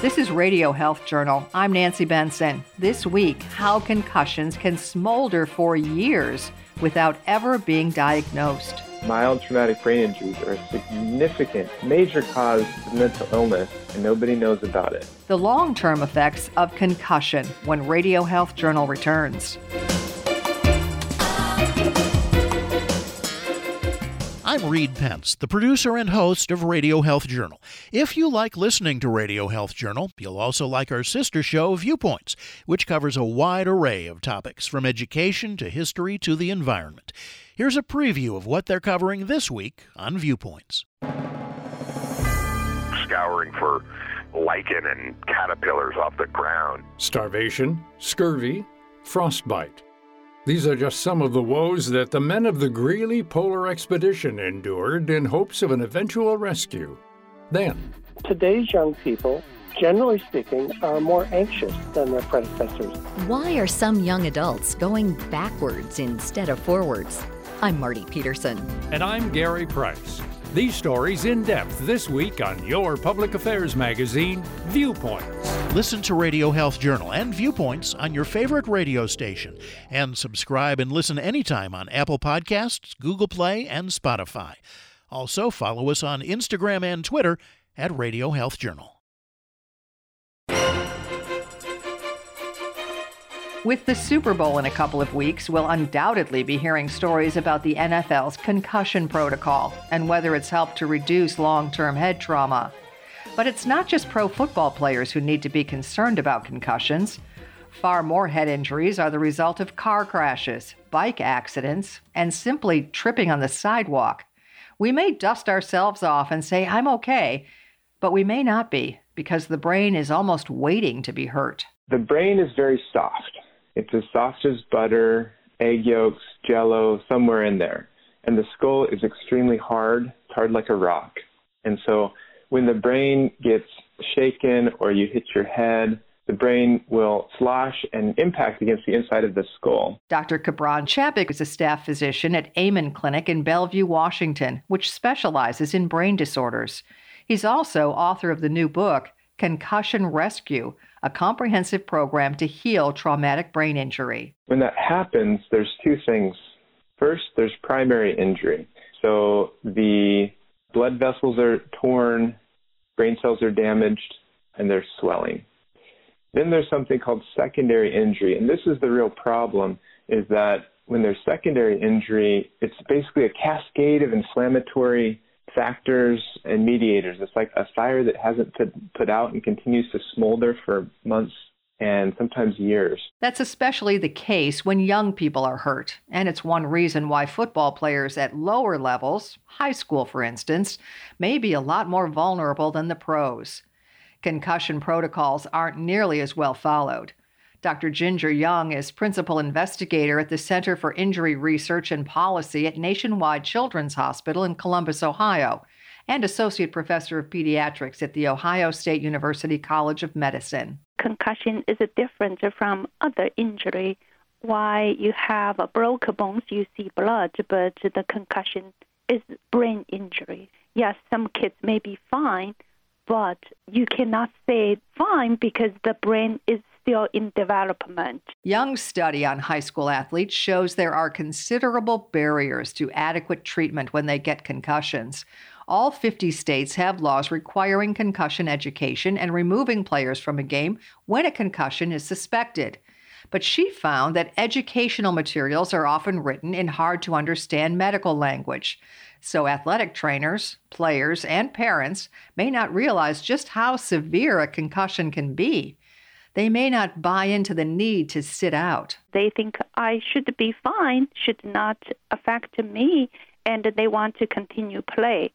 This is Radio Health Journal. I'm Nancy Benson. This week, how concussions can smolder for years without ever being diagnosed. Mild traumatic brain injuries are a significant, major cause of mental illness, and nobody knows about it. The long term effects of concussion when Radio Health Journal returns. I'm Reed Pence, the producer and host of Radio Health Journal. If you like listening to Radio Health Journal, you'll also like our sister show, Viewpoints, which covers a wide array of topics from education to history to the environment. Here's a preview of what they're covering this week on Viewpoints. Scouring for lichen and caterpillars off the ground. Starvation, scurvy, frostbite. These are just some of the woes that the men of the Greely Polar Expedition endured in hopes of an eventual rescue. Then, today's young people, generally speaking, are more anxious than their predecessors. Why are some young adults going backwards instead of forwards? I'm Marty Peterson. And I'm Gary Price. These stories in depth this week on your public affairs magazine, Viewpoints. Listen to Radio Health Journal and Viewpoints on your favorite radio station. And subscribe and listen anytime on Apple Podcasts, Google Play, and Spotify. Also, follow us on Instagram and Twitter at Radio Health Journal. With the Super Bowl in a couple of weeks, we'll undoubtedly be hearing stories about the NFL's concussion protocol and whether it's helped to reduce long term head trauma. But it's not just pro football players who need to be concerned about concussions. Far more head injuries are the result of car crashes, bike accidents, and simply tripping on the sidewalk. We may dust ourselves off and say, I'm okay, but we may not be because the brain is almost waiting to be hurt. The brain is very soft. It's as soft as butter, egg yolks, jello, somewhere in there. And the skull is extremely hard, hard like a rock. And so when the brain gets shaken or you hit your head, the brain will slosh and impact against the inside of the skull. Dr. Kabran Chapek is a staff physician at Amen Clinic in Bellevue, Washington, which specializes in brain disorders. He's also author of the new book, Concussion Rescue a comprehensive program to heal traumatic brain injury. When that happens, there's two things. First, there's primary injury. So the blood vessels are torn, brain cells are damaged, and they're swelling. Then there's something called secondary injury, and this is the real problem is that when there's secondary injury, it's basically a cascade of inflammatory factors and mediators. It's like a fire that hasn't put, put out and continues to smolder for months and sometimes years. That's especially the case when young people are hurt. And it's one reason why football players at lower levels, high school for instance, may be a lot more vulnerable than the pros. Concussion protocols aren't nearly as well followed. Dr. Ginger Yang is principal investigator at the Center for Injury Research and Policy at Nationwide Children's Hospital in Columbus, Ohio, and associate professor of pediatrics at The Ohio State University College of Medicine. Concussion is a different from other injury. Why you have a broken bones, you see blood, but the concussion is brain injury. Yes, some kids may be fine, but you cannot say fine because the brain is still in development. Yang's study on high school athletes shows there are considerable barriers to adequate treatment when they get concussions. All 50 states have laws requiring concussion education and removing players from a game when a concussion is suspected. But she found that educational materials are often written in hard to understand medical language. So athletic trainers, players, and parents may not realize just how severe a concussion can be they may not buy into the need to sit out. They think I should be fine, should not affect me, and they want to continue play.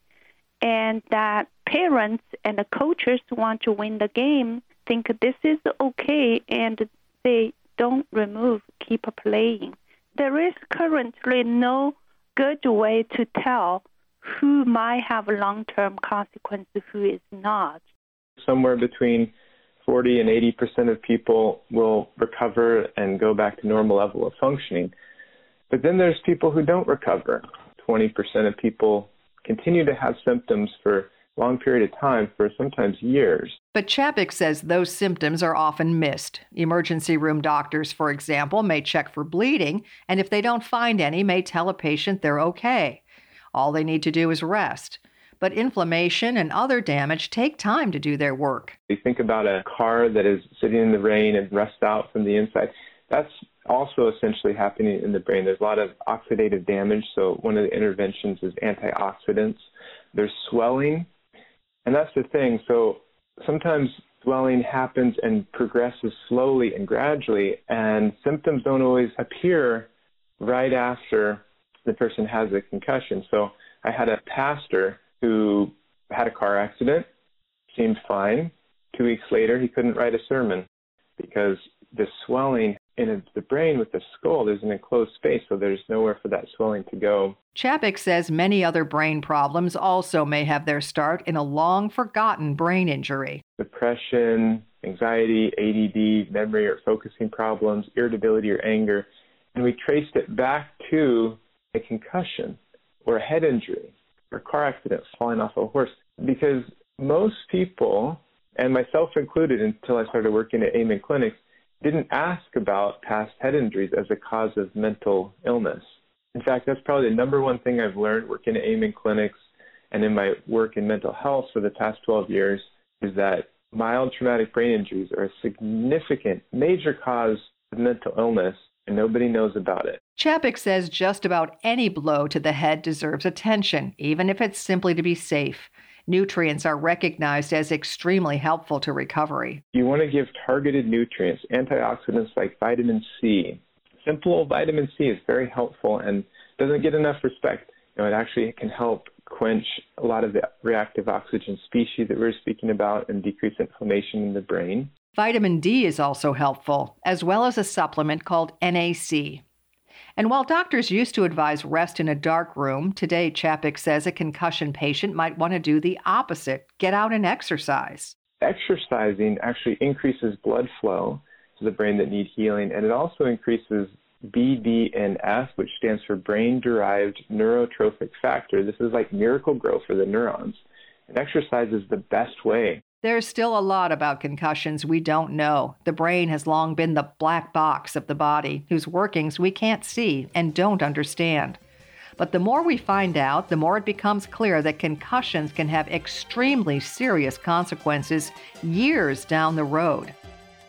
And that parents and the coaches want to win the game, think this is okay, and they don't remove, keep playing. There is currently no good way to tell who might have long term consequences, who is not. Somewhere between 40 and 80 percent of people will recover and go back to normal level of functioning. But then there's people who don't recover. 20 percent of people continue to have symptoms for long period of time for sometimes years. But Chapek says those symptoms are often missed. Emergency room doctors, for example, may check for bleeding, and if they don't find any, may tell a patient they're okay. All they need to do is rest. But inflammation and other damage take time to do their work. You think about a car that is sitting in the rain and rusts out from the inside. That's also essentially happening in the brain. There's a lot of oxidative damage, so one of the interventions is antioxidants. There's swelling, and that's the thing. So sometimes swelling happens and progresses slowly and gradually, and symptoms don't always appear right after the person has a concussion. So I had a pastor who had a car accident, seemed fine. Two weeks later, he couldn't write a sermon because the swelling in the brain with the skull, there's an enclosed space, so there's nowhere for that swelling to go. Chapek says many other brain problems also may have their start in a long forgotten brain injury. Depression, anxiety, ADD, memory or focusing problems, irritability or anger. And we traced it back to a concussion or a head injury or car accident, falling off a horse. Because most people, and myself included until I started working at Amen Clinics, didn't ask about past head injuries as a cause of mental illness. In fact, that's probably the number one thing I've learned working at Amen Clinics and in my work in mental health for the past 12 years is that mild traumatic brain injuries are a significant, major cause of mental illness, and nobody knows about it. Chapek says just about any blow to the head deserves attention, even if it's simply to be safe. Nutrients are recognized as extremely helpful to recovery. You want to give targeted nutrients, antioxidants like vitamin C. Simple vitamin C is very helpful and doesn't get enough respect. You know, it actually can help quench a lot of the reactive oxygen species that we are speaking about and decrease inflammation in the brain. Vitamin D is also helpful, as well as a supplement called NAC. And while doctors used to advise rest in a dark room, today Chapek says a concussion patient might want to do the opposite get out and exercise. Exercising actually increases blood flow to the brain that need healing, and it also increases BDNF, which stands for brain derived neurotrophic factor. This is like Miracle-Gro for the neurons. And exercise is the best way there's still a lot about concussions we don't know. The brain has long been the black box of the body, whose workings we can't see and don't understand. But the more we find out, the more it becomes clear that concussions can have extremely serious consequences years down the road.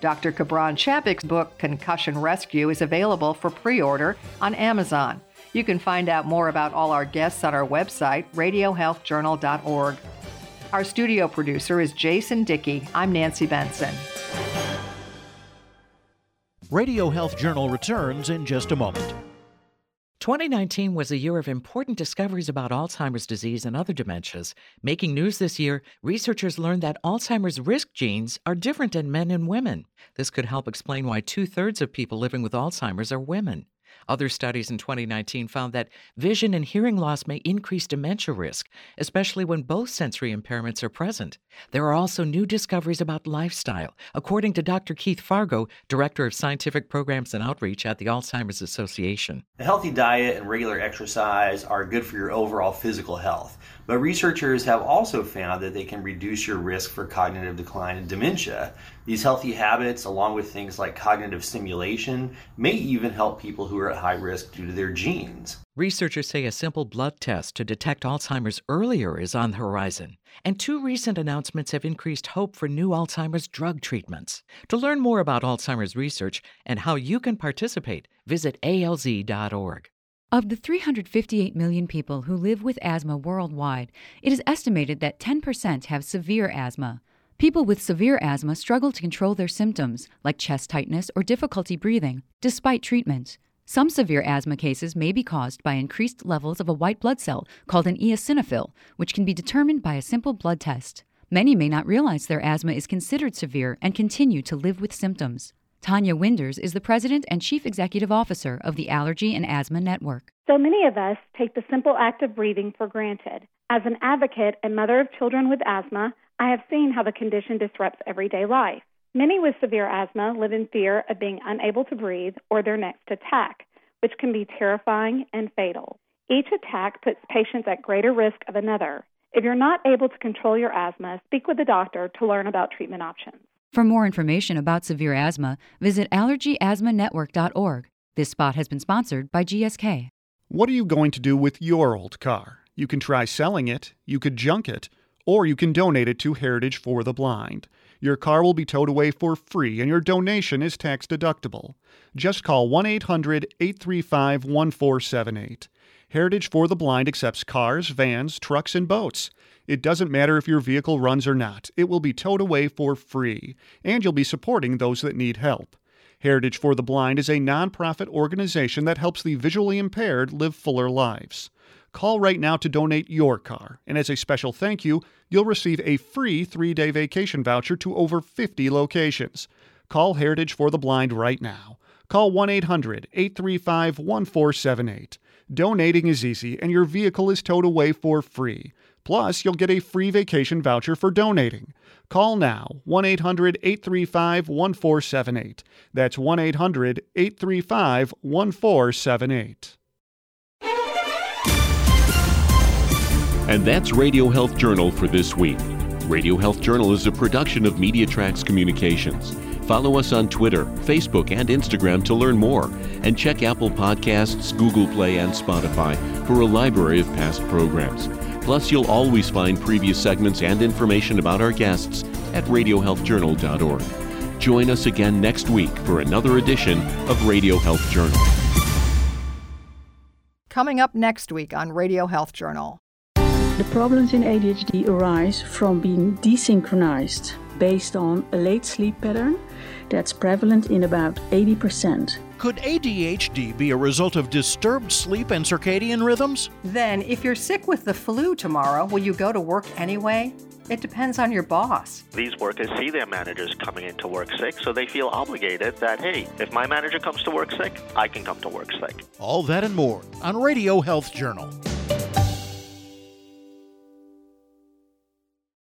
Dr. Gibran Chapek's book, Concussion Rescue, is available for pre order on Amazon. You can find out more about all our guests on our website, radiohealthjournal.org. Our studio producer is Jason Dickey. I'm Nancy Benson. Radio Health Journal returns in just a moment. 2019 was a year of important discoveries about Alzheimer's disease and other dementias. Making news this year, researchers learned that Alzheimer's risk genes are different in men and women. This could help explain why two thirds of people living with Alzheimer's are women. Other studies in 2019 found that vision and hearing loss may increase dementia risk, especially when both sensory impairments are present. There are also new discoveries about lifestyle, according to Dr. Keith Fargo, Director of Scientific Programs and Outreach at the Alzheimer's Association. A healthy diet and regular exercise are good for your overall physical health. But researchers have also found that they can reduce your risk for cognitive decline and dementia. These healthy habits, along with things like cognitive stimulation, may even help people who are at high risk due to their genes. Researchers say a simple blood test to detect Alzheimer's earlier is on the horizon. And two recent announcements have increased hope for new Alzheimer's drug treatments. To learn more about Alzheimer's research and how you can participate, visit alz.org. Of the 358 million people who live with asthma worldwide, it is estimated that 10% have severe asthma. People with severe asthma struggle to control their symptoms, like chest tightness or difficulty breathing, despite treatment. Some severe asthma cases may be caused by increased levels of a white blood cell called an eosinophil, which can be determined by a simple blood test. Many may not realize their asthma is considered severe and continue to live with symptoms. Tanya Winders is the president and chief executive officer of the Allergy and Asthma Network. So many of us take the simple act of breathing for granted. As an advocate and mother of children with asthma, I have seen how the condition disrupts everyday life. Many with severe asthma live in fear of being unable to breathe or their next attack, which can be terrifying and fatal. Each attack puts patients at greater risk of another. If you're not able to control your asthma, speak with a doctor to learn about treatment options. For more information about severe asthma, visit allergyasthmanetwork.org. This spot has been sponsored by GSK. What are you going to do with your old car? You can try selling it, you could junk it, or you can donate it to Heritage for the Blind. Your car will be towed away for free and your donation is tax deductible. Just call 1 800 835 1478. Heritage for the Blind accepts cars, vans, trucks, and boats. It doesn't matter if your vehicle runs or not, it will be towed away for free, and you'll be supporting those that need help. Heritage for the Blind is a nonprofit organization that helps the visually impaired live fuller lives. Call right now to donate your car, and as a special thank you, you'll receive a free three day vacation voucher to over 50 locations. Call Heritage for the Blind right now. Call 1 800 835 1478. Donating is easy, and your vehicle is towed away for free. Plus, you'll get a free vacation voucher for donating. Call now 1 800 835 1478. That's 1 800 835 1478. And that's Radio Health Journal for this week. Radio Health Journal is a production of MediaTracks Communications. Follow us on Twitter, Facebook, and Instagram to learn more. And check Apple Podcasts, Google Play, and Spotify for a library of past programs. Plus, you'll always find previous segments and information about our guests at radiohealthjournal.org. Join us again next week for another edition of Radio Health Journal. Coming up next week on Radio Health Journal. The problems in ADHD arise from being desynchronized based on a late sleep pattern that's prevalent in about 80%. Could ADHD be a result of disturbed sleep and circadian rhythms? Then, if you're sick with the flu tomorrow, will you go to work anyway? It depends on your boss. These workers see their managers coming into work sick, so they feel obligated that, hey, if my manager comes to work sick, I can come to work sick. All that and more on Radio Health Journal.